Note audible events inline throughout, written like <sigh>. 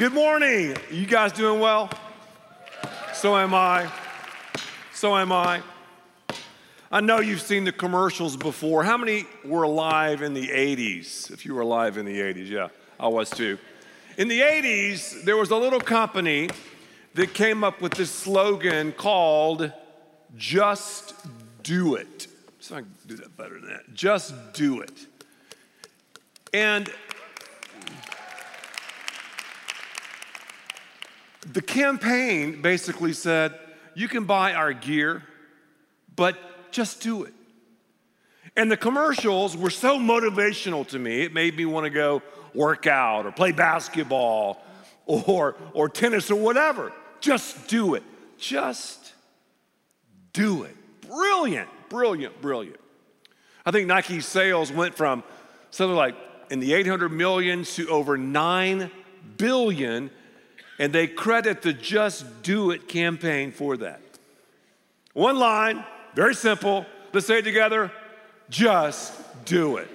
Good morning. You guys doing well? So am I. So am I. I know you've seen the commercials before. How many were alive in the 80s? If you were alive in the 80s, yeah, I was too. In the 80s, there was a little company that came up with this slogan called Just Do It. So I can do that better than that. Just do it. And the campaign basically said, you can buy our gear, but just do it. And the commercials were so motivational to me, it made me want to go work out or play basketball or, or tennis or whatever. Just do it. Just do it. Brilliant, brilliant, brilliant. I think Nike sales went from something like in the 800 million to over 9 billion and they credit the Just Do It campaign for that. One line, very simple. Let's say it together just do it.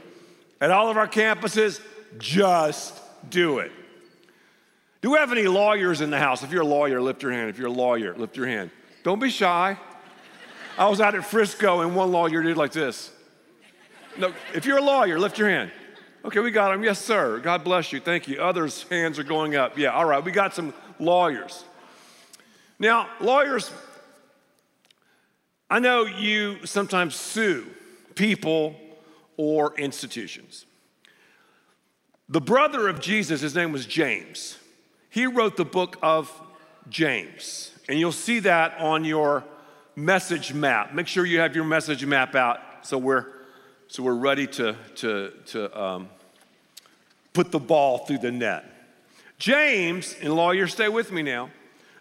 At all of our campuses, just do it. Do we have any lawyers in the house? If you're a lawyer, lift your hand. If you're a lawyer, lift your hand. Don't be shy. I was out at Frisco and one lawyer did like this. No, if you're a lawyer, lift your hand. Okay, we got him. Yes, sir. God bless you. Thank you. Others' hands are going up. Yeah, all right. We got some lawyers. Now, lawyers, I know you sometimes sue people or institutions. The brother of Jesus, his name was James. He wrote the book of James, and you'll see that on your message map. Make sure you have your message map out so we're so we're ready to to to um, put the ball through the net. James, and lawyer, stay with me now,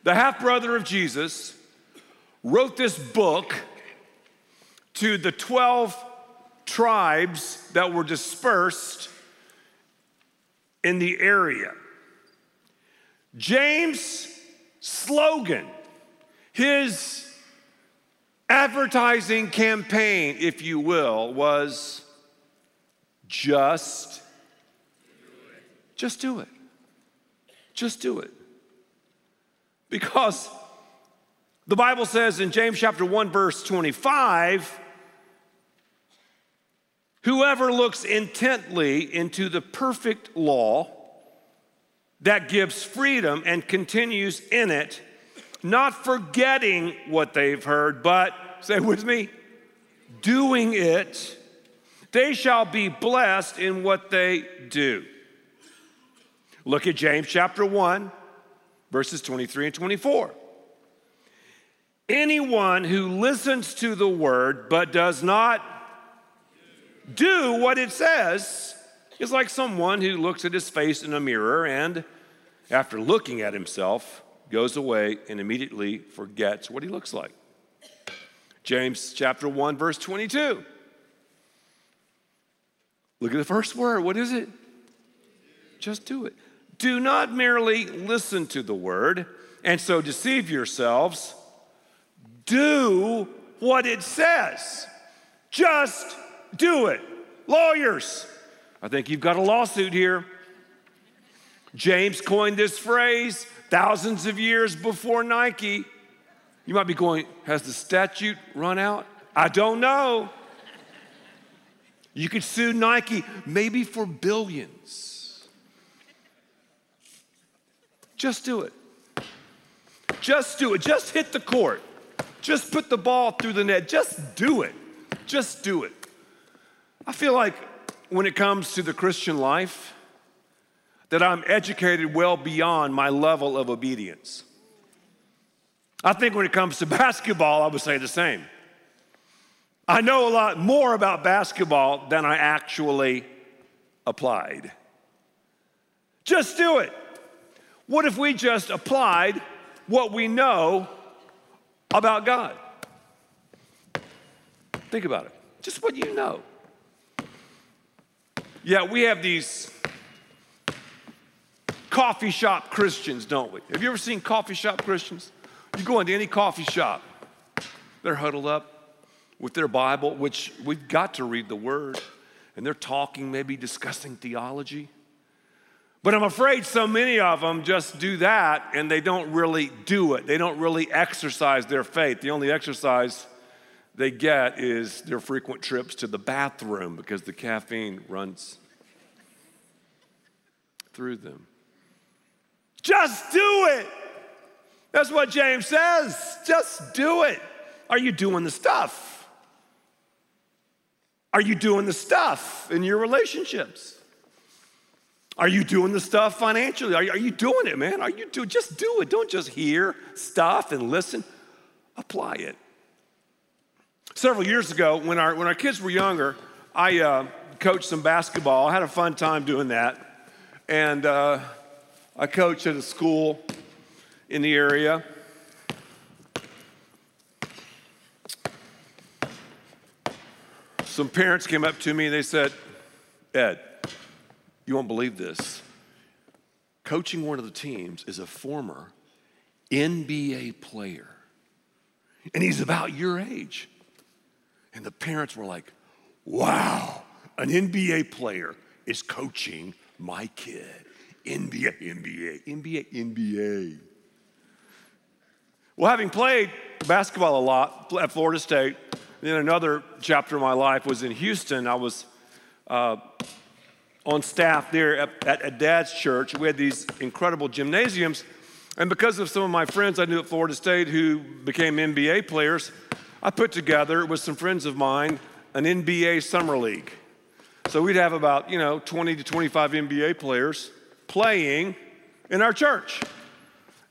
the half brother of Jesus, wrote this book to the 12 tribes that were dispersed in the area. James' slogan, his advertising campaign, if you will, was just just do it. Just do it. Because the Bible says in James chapter 1 verse 25, whoever looks intently into the perfect law that gives freedom and continues in it, not forgetting what they've heard, but say with me, doing it, they shall be blessed in what they do. Look at James chapter 1, verses 23 and 24. Anyone who listens to the word but does not do what it says is like someone who looks at his face in a mirror and, after looking at himself, goes away and immediately forgets what he looks like. James chapter 1, verse 22. Look at the first word. What is it? Just do it. Do not merely listen to the word and so deceive yourselves. Do what it says. Just do it. Lawyers, I think you've got a lawsuit here. James coined this phrase thousands of years before Nike. You might be going, has the statute run out? I don't know. You could sue Nike maybe for billions. Just do it. Just do it. Just hit the court. Just put the ball through the net. Just do it. Just do it. I feel like when it comes to the Christian life, that I'm educated well beyond my level of obedience. I think when it comes to <laughs> basketball, I would say the same. I know a lot more about basketball than I actually applied. Just do it. What if we just applied what we know about God? Think about it. Just what you know. Yeah, we have these coffee shop Christians, don't we? Have you ever seen coffee shop Christians? You go into any coffee shop, they're huddled up with their Bible, which we've got to read the Word, and they're talking, maybe discussing theology. But I'm afraid so many of them just do that and they don't really do it. They don't really exercise their faith. The only exercise they get is their frequent trips to the bathroom because the caffeine runs through them. Just do it. That's what James says. Just do it. Are you doing the stuff? Are you doing the stuff in your relationships? Are you doing the stuff financially? Are you, are you doing it, man? Are you do just do it. Don't just hear stuff and listen. Apply it. Several years ago, when our when our kids were younger, I uh, coached some basketball. I had a fun time doing that, and uh, I coach at a school in the area. Some parents came up to me and they said, Ed, you won't believe this. Coaching one of the teams is a former NBA player, and he's about your age. And the parents were like, wow, an NBA player is coaching my kid. NBA, NBA, NBA, NBA. Well, having played basketball a lot at Florida State, then another chapter of my life was in Houston. I was uh, on staff there at, at, at Dad's church. We had these incredible gymnasiums. And because of some of my friends I knew at Florida State who became NBA players, I put together with some friends of mine an NBA summer league. So we'd have about, you know, 20 to 25 NBA players playing in our church.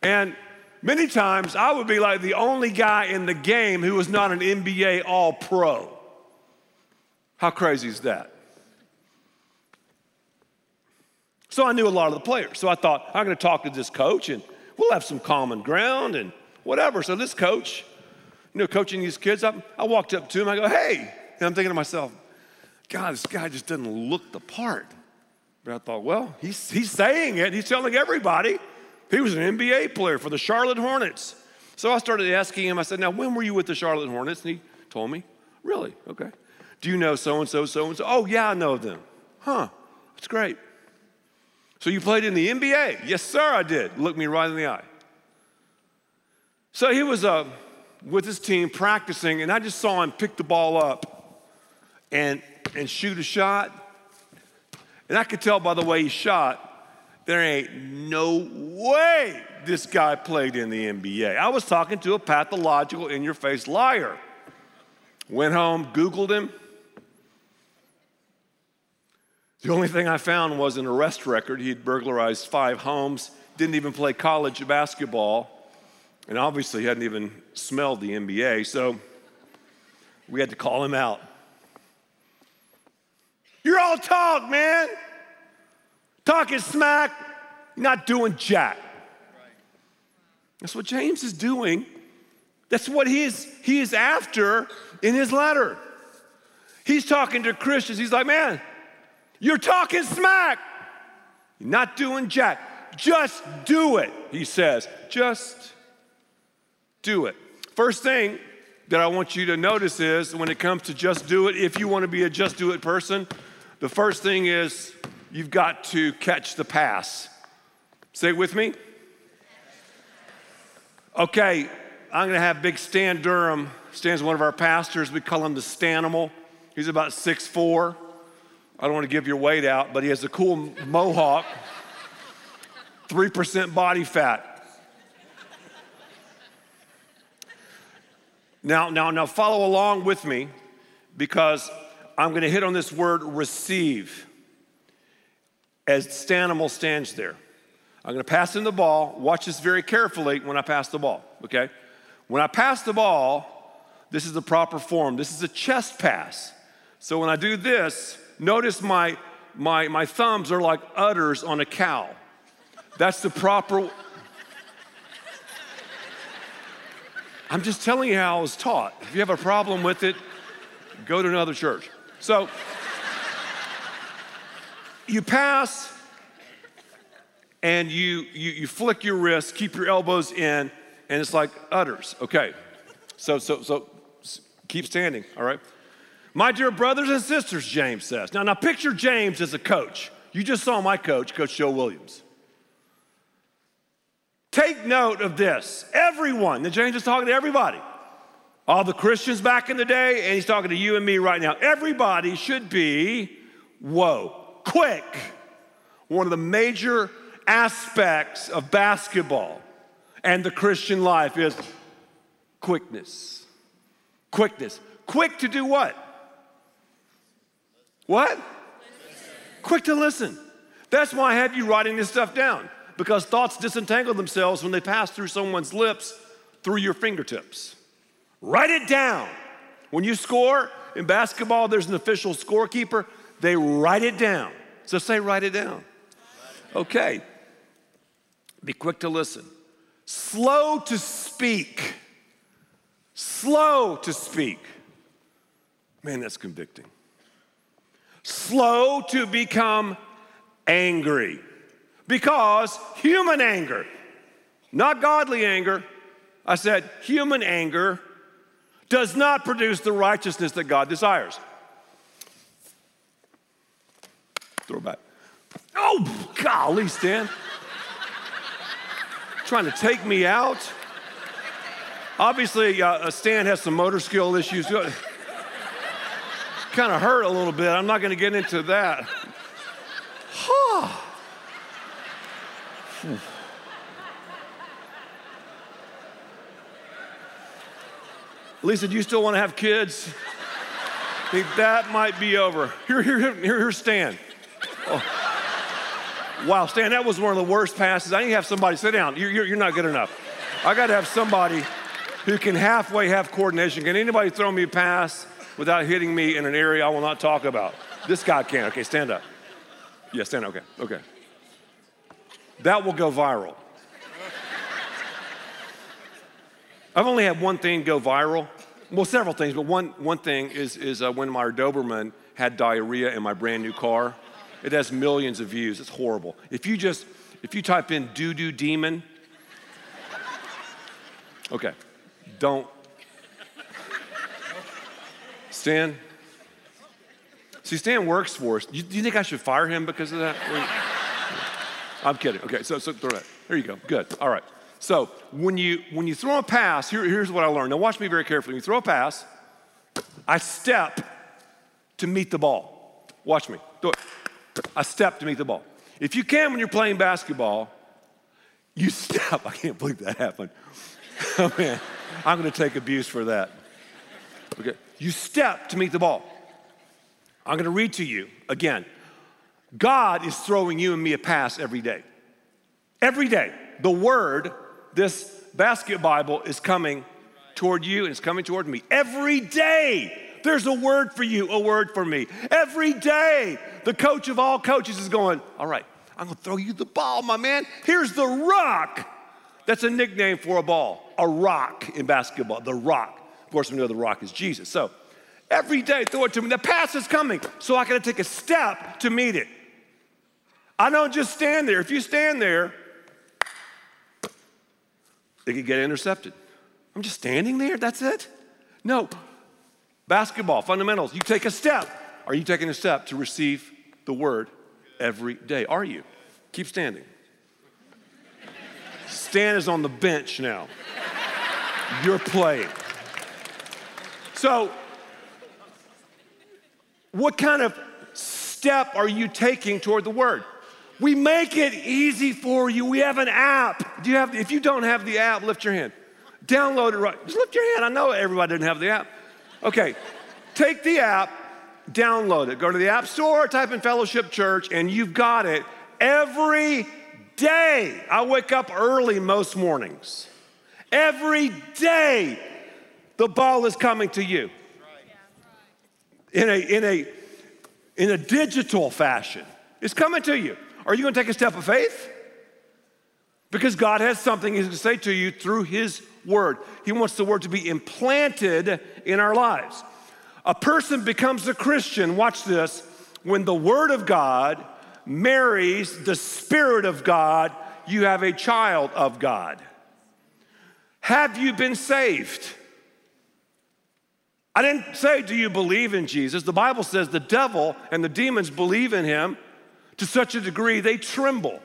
And many times I would be like the only guy in the game who was not an NBA all pro. How crazy is that? So I knew a lot of the players. So I thought, I'm going to talk to this coach and we'll have some common ground and whatever. So this coach, you know, coaching these kids, I, I walked up to him, I go, hey. And I'm thinking to myself, God, this guy just doesn't look the part. But I thought, well, he's, he's saying it. He's telling everybody. He was an NBA player for the Charlotte Hornets. So I started asking him, I said, now, when were you with the Charlotte Hornets? And he told me, really? Okay. Do you know so and so, so and so? Oh, yeah, I know them. Huh, that's great. So you played in the NBA? Yes, sir, I did. Looked me right in the eye. So he was uh, with his team practicing, and I just saw him pick the ball up and, and shoot a shot. And I could tell by the way he shot, there ain't no way this guy played in the NBA. I was talking to a pathological, in your face liar. Went home, Googled him, the only thing I found was an arrest record. He'd burglarized five homes, didn't even play college basketball, and obviously hadn't even smelled the NBA, so we had to call him out. You're all talk, man. Talking smack, not doing jack. That's what James is doing. That's what he is, he is after in his letter. He's talking to Christians. He's like, man, you're talking smack. You're not doing jack. Just do it, he says. Just do it. First thing that I want you to notice is when it comes to just do it, if you want to be a just do it person, the first thing is you've got to catch the pass. Say it with me. Okay, I'm going to have Big Stan Durham. Stan's one of our pastors. We call him the Stanimal. He's about six four. I don't want to give your weight out, but he has a cool mohawk, 3% body fat. Now, now, now follow along with me because I'm going to hit on this word receive as Stanimal stands there. I'm going to pass him the ball. Watch this very carefully when I pass the ball, okay? When I pass the ball, this is the proper form. This is a chest pass. So when I do this, Notice my, my, my thumbs are like udders on a cow. That's the proper. I'm just telling you how I was taught. If you have a problem with it, go to another church. So, you pass and you, you, you flick your wrist, keep your elbows in, and it's like udders. Okay. So, so, so keep standing, all right? My dear brothers and sisters, James says. Now, now picture James as a coach. You just saw my coach, Coach Joe Williams. Take note of this. Everyone, the James is talking to everybody. All the Christians back in the day, and he's talking to you and me right now. Everybody should be, whoa, quick. One of the major aspects of basketball and the Christian life is quickness. Quickness. Quick to do what? What? Quick to listen. That's why I have you writing this stuff down because thoughts disentangle themselves when they pass through someone's lips through your fingertips. Write it down. When you score in basketball, there's an official scorekeeper. They write it down. So say, write it down. Okay. Be quick to listen. Slow to speak. Slow to speak. Man, that's convicting. Slow to become angry. Because human anger, not godly anger, I said human anger does not produce the righteousness that God desires. Throw it back. Oh, golly, Stan. Trying to take me out. Obviously, uh, Stan has some motor skill issues. kind of hurt a little bit. I'm not going to get into that. Lisa, do you still want to have kids? I think that might be over. Here, here, here, here's Stan. Oh. Wow, Stan, that was one of the worst passes. I need to have somebody sit down. You're, you're, you're not good enough. I got to have somebody who can halfway have coordination. Can anybody throw me a pass without hitting me in an area I will not talk about? This guy can. Okay, stand up. Yeah, stand up. Okay, okay. That will go viral. I've only had one thing go viral. Well, several things, but one, one thing is, is uh, when my Doberman had diarrhea in my brand new car. It has millions of views. It's horrible. If you just, if you type in doo doo demon, okay, don't. Stan? See, Stan works for us. Do you, you think I should fire him because of that? I'm kidding. Okay, so, so throw that. There you go. Good. All right. So when you when you throw a pass, here, here's what I learned. Now watch me very carefully. When you throw a pass, I step to meet the ball. Watch me. Do it. I step to meet the ball. If you can when you're playing basketball, you <laughs> step. I can't believe that happened. <laughs> oh man, I'm gonna take abuse for that. Okay. You step to meet the ball. I'm gonna read to you again. God is throwing you and me a pass every day. Every day. The word this basket Bible is coming toward you and it's coming toward me. Every day, there's a word for you, a word for me. Every day, the coach of all coaches is going, All right, I'm gonna throw you the ball, my man. Here's the rock. That's a nickname for a ball, a rock in basketball, the rock. Of course, we know the rock is Jesus. So every day, throw it to me. The pass is coming, so I gotta take a step to meet it. I don't just stand there. If you stand there, they could get intercepted. I'm just standing there, that's it? No. Basketball, fundamentals. You take a step. Are you taking a step to receive the word every day? Are you? Keep standing. Stan is on the bench now. You're playing. So, what kind of step are you taking toward the word? We make it easy for you. We have an app. Do you have, if you don't have the app, lift your hand. Download it right. Just lift your hand. I know everybody doesn't have the app. Okay, take the app, download it. Go to the App Store, type in Fellowship Church, and you've got it every day. I wake up early most mornings. Every day, the ball is coming to you in a, in a, in a digital fashion. It's coming to you. Are you going to take a step of faith? Because God has something He's going to say to you through His word. He wants the word to be implanted in our lives. A person becomes a Christian, watch this, when the word of God marries the spirit of God, you have a child of God. Have you been saved? I didn't say, Do you believe in Jesus? The Bible says the devil and the demons believe in him to such a degree they tremble.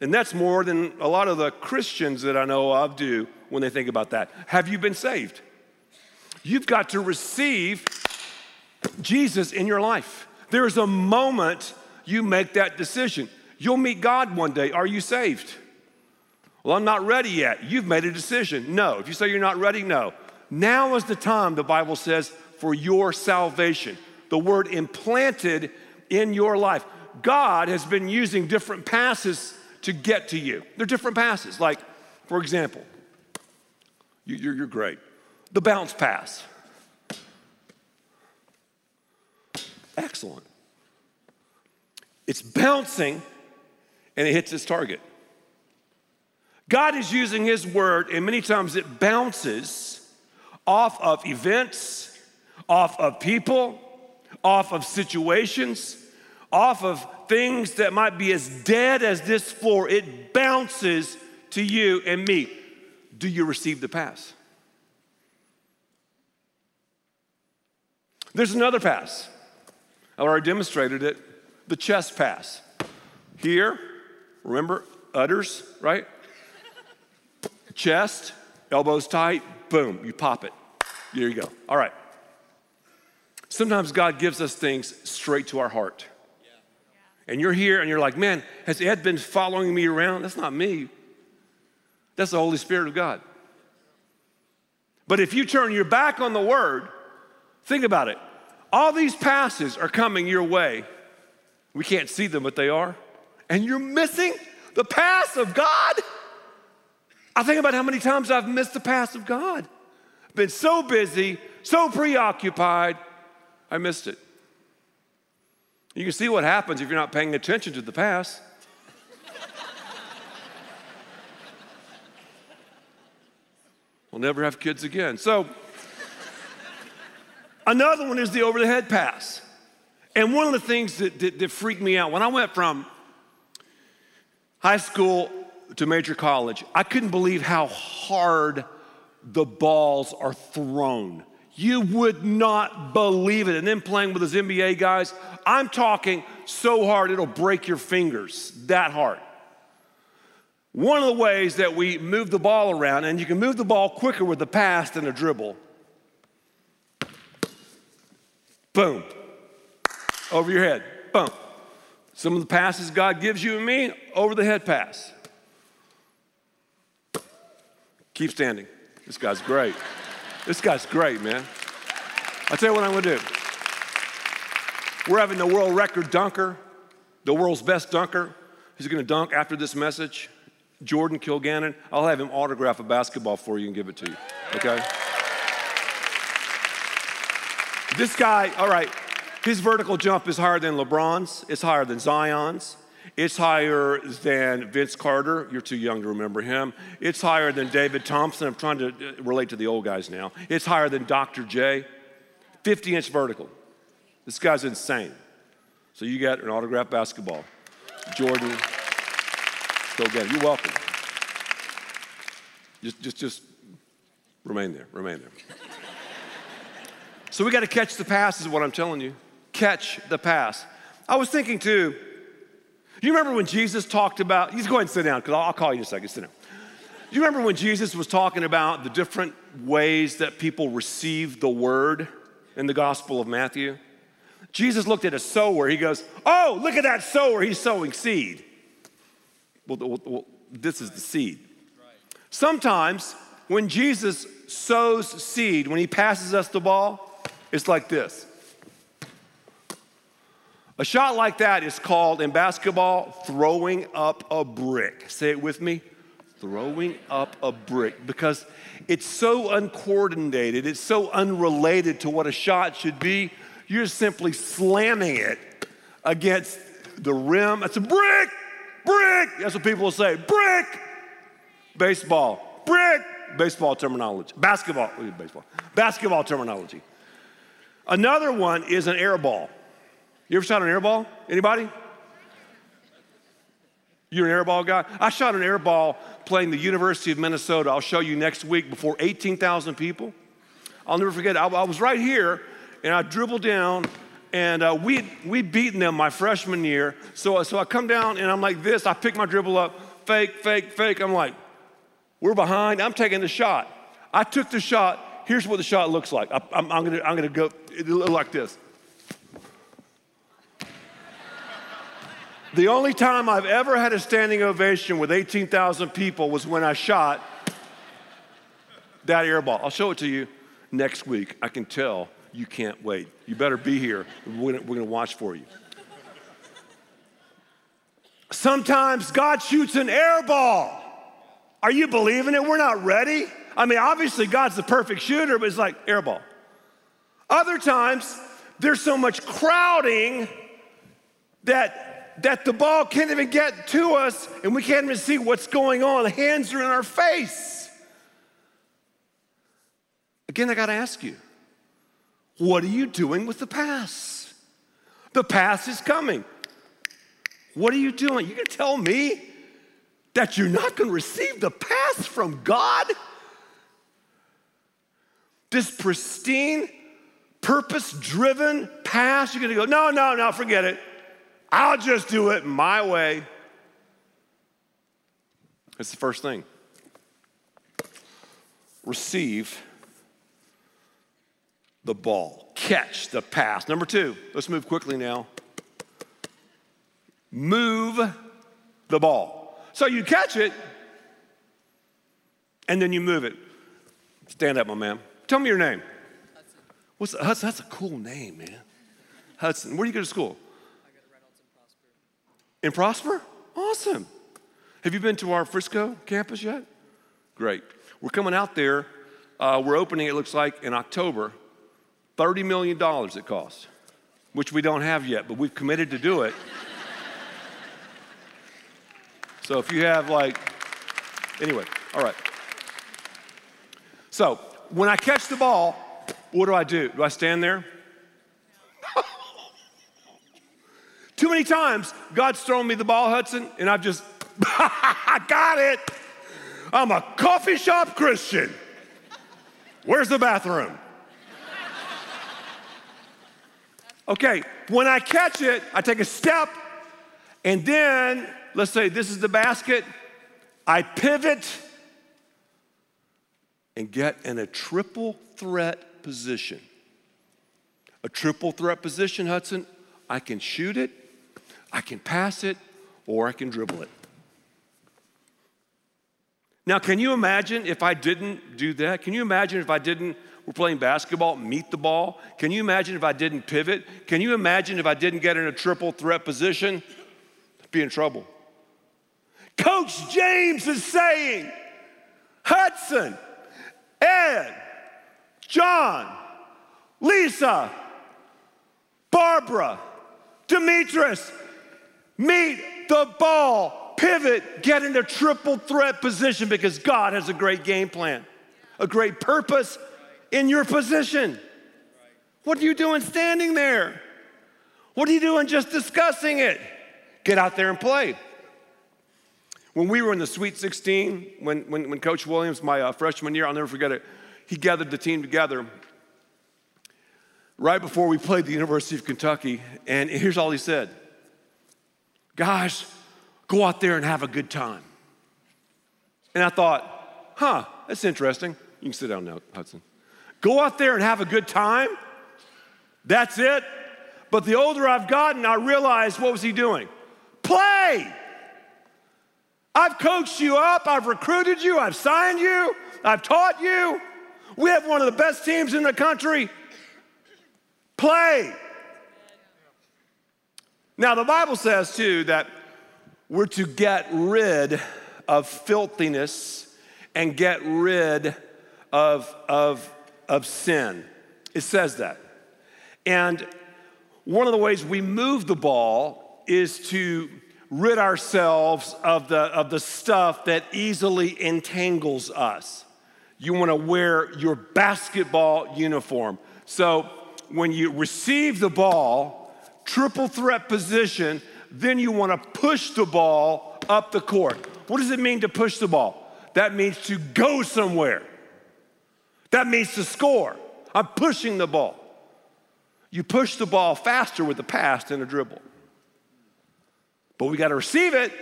And that's more than a lot of the Christians that I know of do when they think about that. Have you been saved? You've got to receive Jesus in your life. There's a moment you make that decision. You'll meet God one day. Are you saved? Well, I'm not ready yet. You've made a decision. No. If you say you're not ready, no. Now is the time, the Bible says, for your salvation. The word implanted in your life. God has been using different passes to get to you. They're different passes. Like, for example, you're, you're great. The bounce pass. Excellent. It's bouncing and it hits its target. God is using His word, and many times it bounces off of events, off of people, off of situations, off of things that might be as dead as this floor. It bounces to you and me. Do you receive the pass? There's another pass. I already demonstrated it the chest pass. Here, remember, udders, right? Chest, elbows tight, boom, you pop it. There you go. All right. Sometimes God gives us things straight to our heart. And you're here and you're like, man, has Ed been following me around? That's not me. That's the Holy Spirit of God. But if you turn your back on the word, think about it. All these passes are coming your way. We can't see them, but they are. And you're missing the pass of God. I think about how many times I've missed the pass of God. Been so busy, so preoccupied, I missed it. You can see what happens if you're not paying attention to the pass. we'll never have kids again. So, another one is the over the head pass. And one of the things that, that, that freaked me out when I went from high school to major college, I couldn't believe how hard the balls are thrown. You would not believe it. And then playing with those NBA guys, I'm talking so hard it'll break your fingers, that hard. One of the ways that we move the ball around, and you can move the ball quicker with a pass than a dribble. Boom. Over your head. Boom. Some of the passes God gives you and me, over the head pass. Keep standing. This guy's great. This guy's great, man. I'll tell you what I'm gonna do. We're having the world record dunker, the world's best dunker. He's gonna dunk after this message. Jordan Kilganon. I'll have him autograph a basketball for you and give it to you, okay? This guy, all right, his vertical jump is higher than LeBron's, it's higher than Zion's. It's higher than Vince Carter. You're too young to remember him. It's higher than David Thompson. I'm trying to uh, relate to the old guys now. It's higher than Dr. J. 50 inch vertical. This guy's insane. So you get an autographed basketball. Jordan, go get it. You're welcome. Just, just, just remain there. Remain there. so we got to catch the pass, is what I'm telling you. Catch the pass. I was thinking too you remember when Jesus talked about, you go ahead and sit down because I'll, I'll call you in a second, sit down. You remember when Jesus was talking about the different ways that people receive the word in the Gospel of Matthew? Jesus looked at a sower. He goes, Oh, look at that sower. He's sowing seed. Well, well this is the seed. Sometimes when Jesus sows seed, when he passes us the ball, it's like this. A shot like that is called in basketball throwing up a brick. Say it with me throwing up a brick because it's so uncoordinated, it's so unrelated to what a shot should be. You're simply slamming it against the rim. That's a brick, brick. That's what people will say brick. Baseball, brick. Baseball terminology. Basketball, baseball. Basketball terminology. Another one is an air ball. You ever shot an air ball? Anybody? You're an air ball guy? I shot an air ball playing the University of Minnesota. I'll show you next week before 18,000 people. I'll never forget, I, I was right here and I dribbled down and uh, we we beaten them my freshman year. So so I come down and I'm like this. I pick my dribble up, fake, fake, fake. I'm like, we're behind. I'm taking the shot. I took the shot. Here's what the shot looks like. I, am gonna I'm gonna go it look like this. The only time I've ever had a standing ovation with 18,000 people was when I shot that air ball. I'll show it to you next week. I can tell you can't wait. You better be here. We're we're gonna watch for you. Sometimes God shoots an air ball. Are you believing it? We're not ready. I mean, obviously, God's the perfect shooter, but it's like air ball. Other times, there's so much crowding that, that the ball can't even get to us and we can't even see what's going on. Hands are in our face. Again, I got to ask you what are you doing with the pass? The pass is coming. What are you doing? You're going to tell me that you're not going to receive the pass from God? This pristine, purpose driven pass, you're going to go, no, no, no, forget it. I'll just do it my way. That's the first thing. Receive the ball, catch the pass. Number two, let's move quickly now. Move the ball. So you catch it and then you move it. Stand up, my man. Tell me your name. Hudson. What's Hudson? That's a cool name, man. Hudson. Where do you go to school? I go to Reynolds Prosper. Prosper? Awesome. Have you been to our Frisco campus yet? Great. We're coming out there. Uh, we're opening, it looks like, in October. $30 million it costs, which we don't have yet, but we've committed to do it. <laughs> so if you have like, anyway, all right. So when I catch the ball, what do I do? Do I stand there? Too many times, God's thrown me the ball, Hudson, and I've just, <laughs> I got it. I'm a coffee shop Christian. Where's the bathroom? Okay, when I catch it, I take a step, and then let's say this is the basket. I pivot and get in a triple threat position. A triple threat position, Hudson, I can shoot it, I can pass it, or I can dribble it. Now, can you imagine if I didn't do that? Can you imagine if I didn't we're playing basketball, meet the ball. Can you imagine if I didn't pivot? Can you imagine if I didn't get in a triple threat position? I'd be in trouble. Coach James is saying, Hudson, Ed, John, Lisa, Barbara, Demetrius, meet the ball, pivot, get in a triple threat position because God has a great game plan, a great purpose, in your position. What are you doing standing there? What are you doing just discussing it? Get out there and play. When we were in the Sweet 16, when, when, when Coach Williams, my uh, freshman year, I'll never forget it, he gathered the team together right before we played the University of Kentucky. And here's all he said Guys, go out there and have a good time. And I thought, huh, that's interesting. You can sit down now, Hudson. Go out there and have a good time. That's it. But the older I've gotten, I realized what was he doing? Play. I've coached you up, I've recruited you, I've signed you, I've taught you. We have one of the best teams in the country. Play. Now, the Bible says too that we're to get rid of filthiness and get rid of, of of sin. It says that. And one of the ways we move the ball is to rid ourselves of the, of the stuff that easily entangles us. You want to wear your basketball uniform. So when you receive the ball, triple threat position, then you want to push the ball up the court. What does it mean to push the ball? That means to go somewhere. That means to score. I'm pushing the ball. You push the ball faster with a pass than a dribble. But we got to receive it,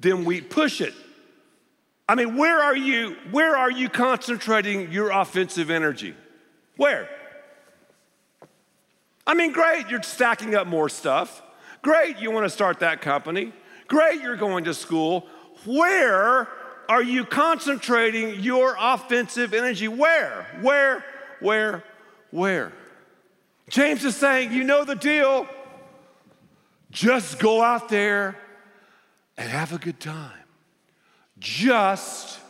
then we push it. I mean, where are you? Where are you concentrating your offensive energy? Where? I mean, great, you're stacking up more stuff. Great, you want to start that company. Great, you're going to school. Where are you concentrating your offensive energy? Where? Where? Where? Where? James is saying, you know the deal. Just go out there and have a good time. Just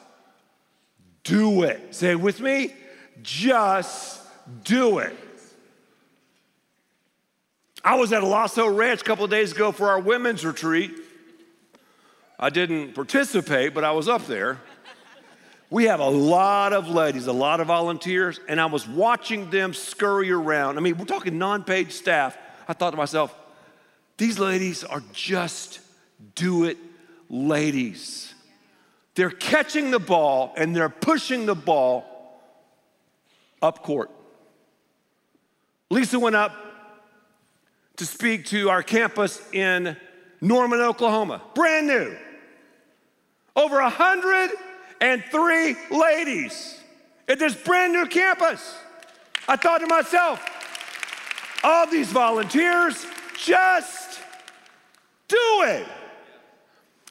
do it. Say it with me. Just do it. I was at Lasso Ranch a couple days ago for our women's retreat. I didn't participate, but I was up there. We have a lot of ladies, a lot of volunteers, and I was watching them scurry around. I mean, we're talking non paid staff. I thought to myself, these ladies are just do it ladies. They're catching the ball and they're pushing the ball up court. Lisa went up to speak to our campus in Norman, Oklahoma, brand new. Over 103 ladies at this brand new campus. I thought to myself, all these volunteers, just do it.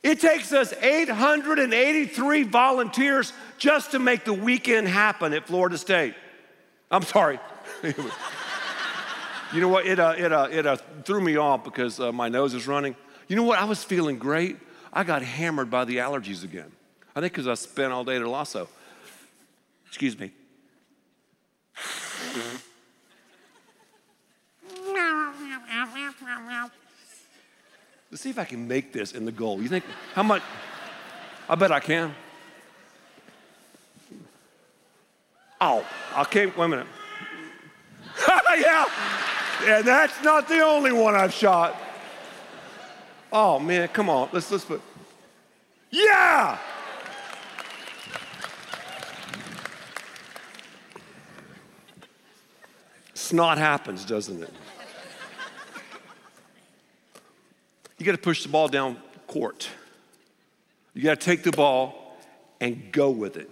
It takes us 883 volunteers just to make the weekend happen at Florida State. I'm sorry. <laughs> you know what? It, uh, it, uh, it uh, threw me off because uh, my nose is running. You know what? I was feeling great. I got hammered by the allergies again. I think because I spent all day at Lasso. Excuse me. Let's see if I can make this in the goal. You think, how much? I bet I can. Oh, okay, wait a minute. <laughs> yeah, and that's not the only one I've shot. Oh man, come on, let's let's put. Yeah. Snot happens, doesn't it? You got to push the ball down court. You got to take the ball and go with it.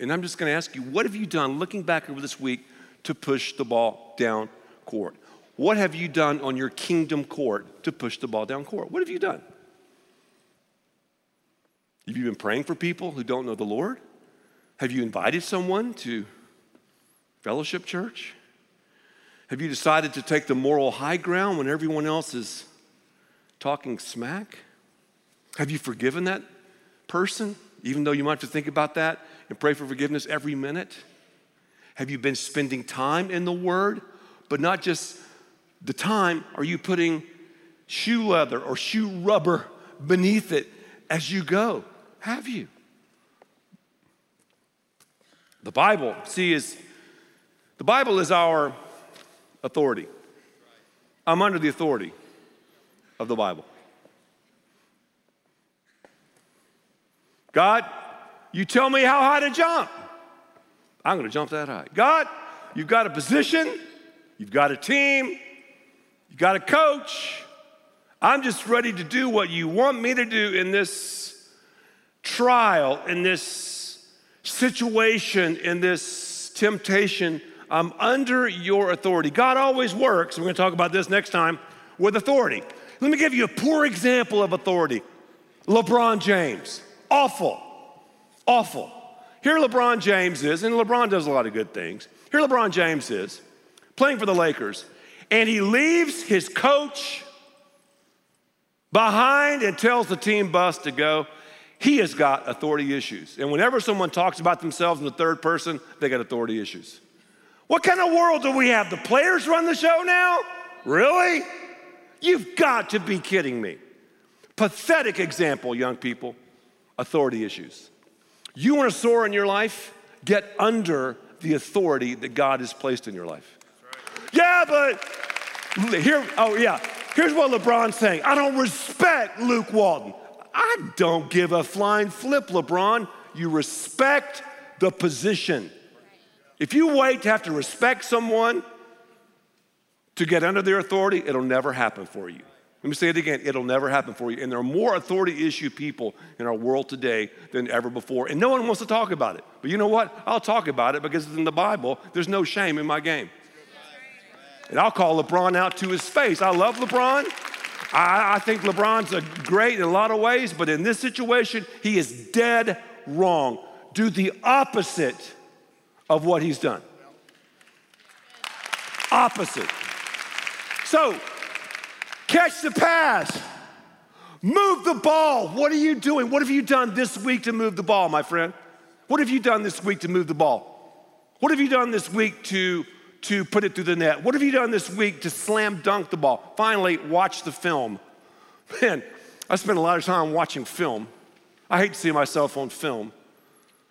And I'm just going to ask you, what have you done looking back over this week to push the ball down court? What have you done on your kingdom court to push the ball down court? What have you done? Have you been praying for people who don't know the Lord? Have you invited someone to fellowship church? Have you decided to take the moral high ground when everyone else is talking smack? Have you forgiven that person, even though you might have to think about that and pray for forgiveness every minute? Have you been spending time in the Word, but not just the time? Are you putting shoe leather or shoe rubber beneath it as you go? Have you? The Bible, see, is the Bible is our authority. I'm under the authority of the Bible. God, you tell me how high to jump. I'm going to jump that high. God, you've got a position, you've got a team, you've got a coach. I'm just ready to do what you want me to do in this trial, in this situation, in this temptation. I'm under your authority. God always works. We're going to talk about this next time with authority. Let me give you a poor example of authority LeBron James. Awful. Awful. Here LeBron James is, and LeBron does a lot of good things. Here LeBron James is playing for the Lakers, and he leaves his coach behind and tells the team bus to go. He has got authority issues. And whenever someone talks about themselves in the third person, they got authority issues. What kind of world do we have? The players run the show now? Really? You've got to be kidding me. Pathetic example, young people authority issues. You want to soar in your life? Get under the authority that God has placed in your life. Yeah, but here, oh yeah, here's what LeBron's saying I don't respect Luke Walton. I don't give a flying flip, LeBron. You respect the position. If you wait to have to respect someone to get under their authority, it'll never happen for you. Let me say it again it'll never happen for you. And there are more authority issue people in our world today than ever before. And no one wants to talk about it. But you know what? I'll talk about it because it's in the Bible. There's no shame in my game. And I'll call LeBron out to his face. I love LeBron. I, I think LeBron's a great in a lot of ways, but in this situation, he is dead wrong. Do the opposite of what he's done. Opposite. So, catch the pass. Move the ball. What are you doing? What have you done this week to move the ball, my friend? What have you done this week to move the ball? What have you done this week to to put it through the net? What have you done this week to slam dunk the ball? Finally, watch the film. <laughs> Man, I spend a lot of time watching film. I hate to see myself on film.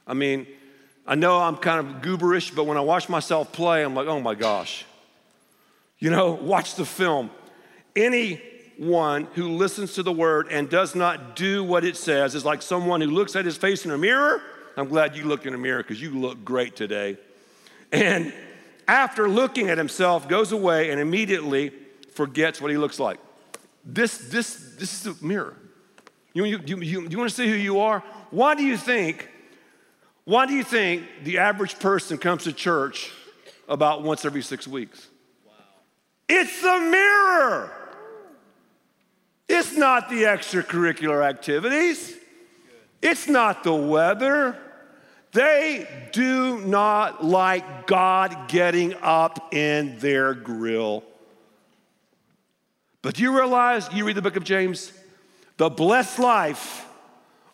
I mean, I know I'm kind of gooberish, but when I watch myself play, I'm like, oh my gosh. You know, watch the film. Anyone who listens to the word and does not do what it says is like someone who looks at his face in a mirror. I'm glad you looked in a mirror because you look great today. And after looking at himself, goes away and immediately forgets what he looks like. This, this, this is a mirror. You, you, you, you, you want to see who you are? Why do you think, why do you think the average person comes to church about once every six weeks? Wow. It's the mirror. It's not the extracurricular activities. It's not the weather. They do not like God getting up in their grill. But do you realize, you read the book of James, the blessed life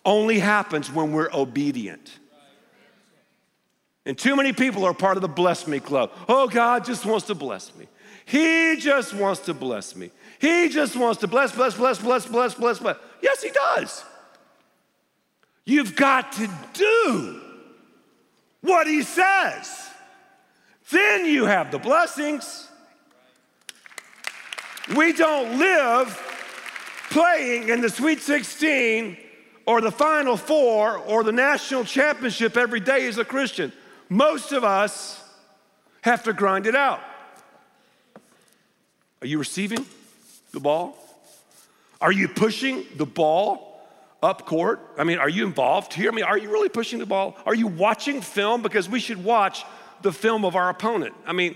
only happens when we're obedient. And too many people are part of the bless me club. Oh, God just wants to bless me. He just wants to bless me. He just wants to bless, bless, bless, bless, bless, bless, bless. Yes, He does. You've got to do what he says. Then you have the blessings. We don't live playing in the Sweet 16 or the Final Four or the national championship every day as a Christian. Most of us have to grind it out. Are you receiving the ball? Are you pushing the ball up court? I mean, are you involved here? I mean, are you really pushing the ball? Are you watching film? Because we should watch the film of our opponent. I mean,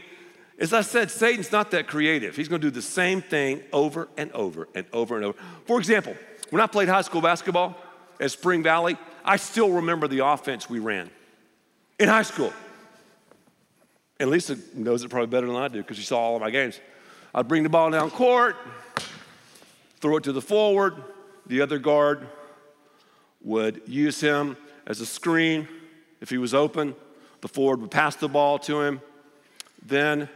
as I said, Satan's not that creative. He's gonna do the same thing over and over and over and over. For example, when I played high school basketball at Spring Valley, I still remember the offense we ran in high school. And Lisa knows it probably better than I do because she saw all of my games. I'd bring the ball down court, throw it to the forward, the other guard would use him as a screen. If he was open, the forward would pass the ball to him. Then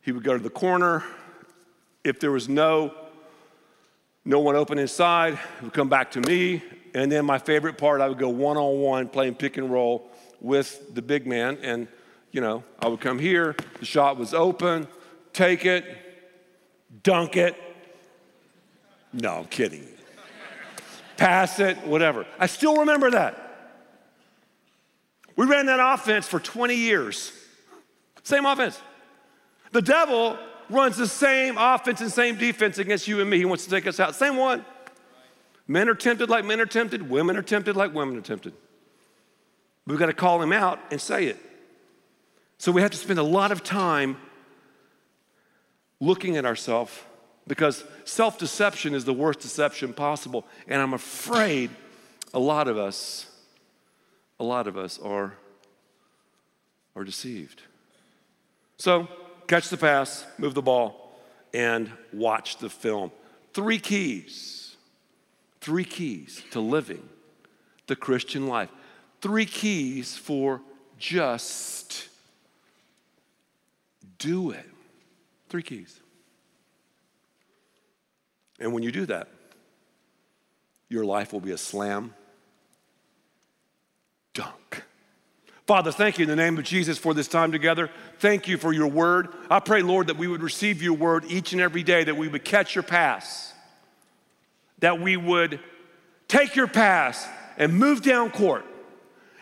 he would go to the corner. If there was no no one open inside, it would come back to me. And then my favorite part, I would go one on one playing pick and roll with the big man. And, you know, I would come here, the shot was open, take it, dunk it. No, I'm kidding pass it, whatever. I still remember that. We ran that offense for 20 years. Same offense. The devil runs the same offense and same defense against you and me. He wants to take us out. Same one. Men are tempted like men are tempted, women are tempted like women are tempted. We've got to call him out and say it. So we have to spend a lot of time looking at ourselves because self deception is the worst deception possible. And I'm afraid a lot of us, a lot of us are, are deceived. So catch the pass, move the ball, and watch the film. Three keys, three keys to living the Christian life. Three keys for just do it. Three keys. And when you do that, your life will be a slam dunk. Father, thank you in the name of Jesus for this time together. Thank you for your word. I pray, Lord, that we would receive your word each and every day, that we would catch your pass, that we would take your pass and move down court.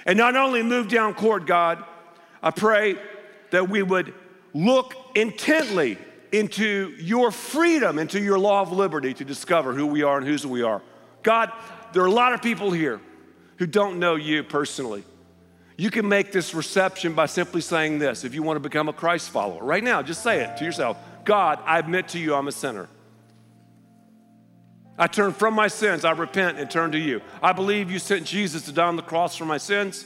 And not only move down court, God, I pray that we would look intently into your freedom, into your law of liberty to discover who we are and whose we are. God, there are a lot of people here who don't know you personally. You can make this reception by simply saying this if you want to become a Christ follower. Right now, just say it to yourself God, I admit to you I'm a sinner. I turn from my sins, I repent and turn to you. I believe you sent Jesus to die on the cross for my sins.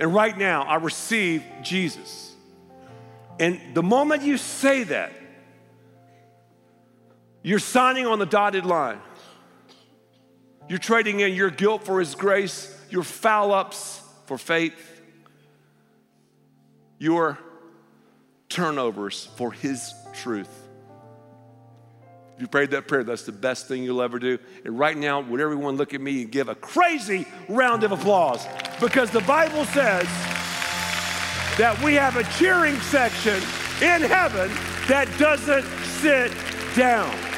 And right now, I receive Jesus. And the moment you say that, you're signing on the dotted line. You're trading in your guilt for His grace, your foul ups for faith, your turnovers for His truth. If you prayed that prayer, that's the best thing you'll ever do. And right now, would everyone look at me and give a crazy round of applause? Because the Bible says that we have a cheering section in heaven that doesn't sit down.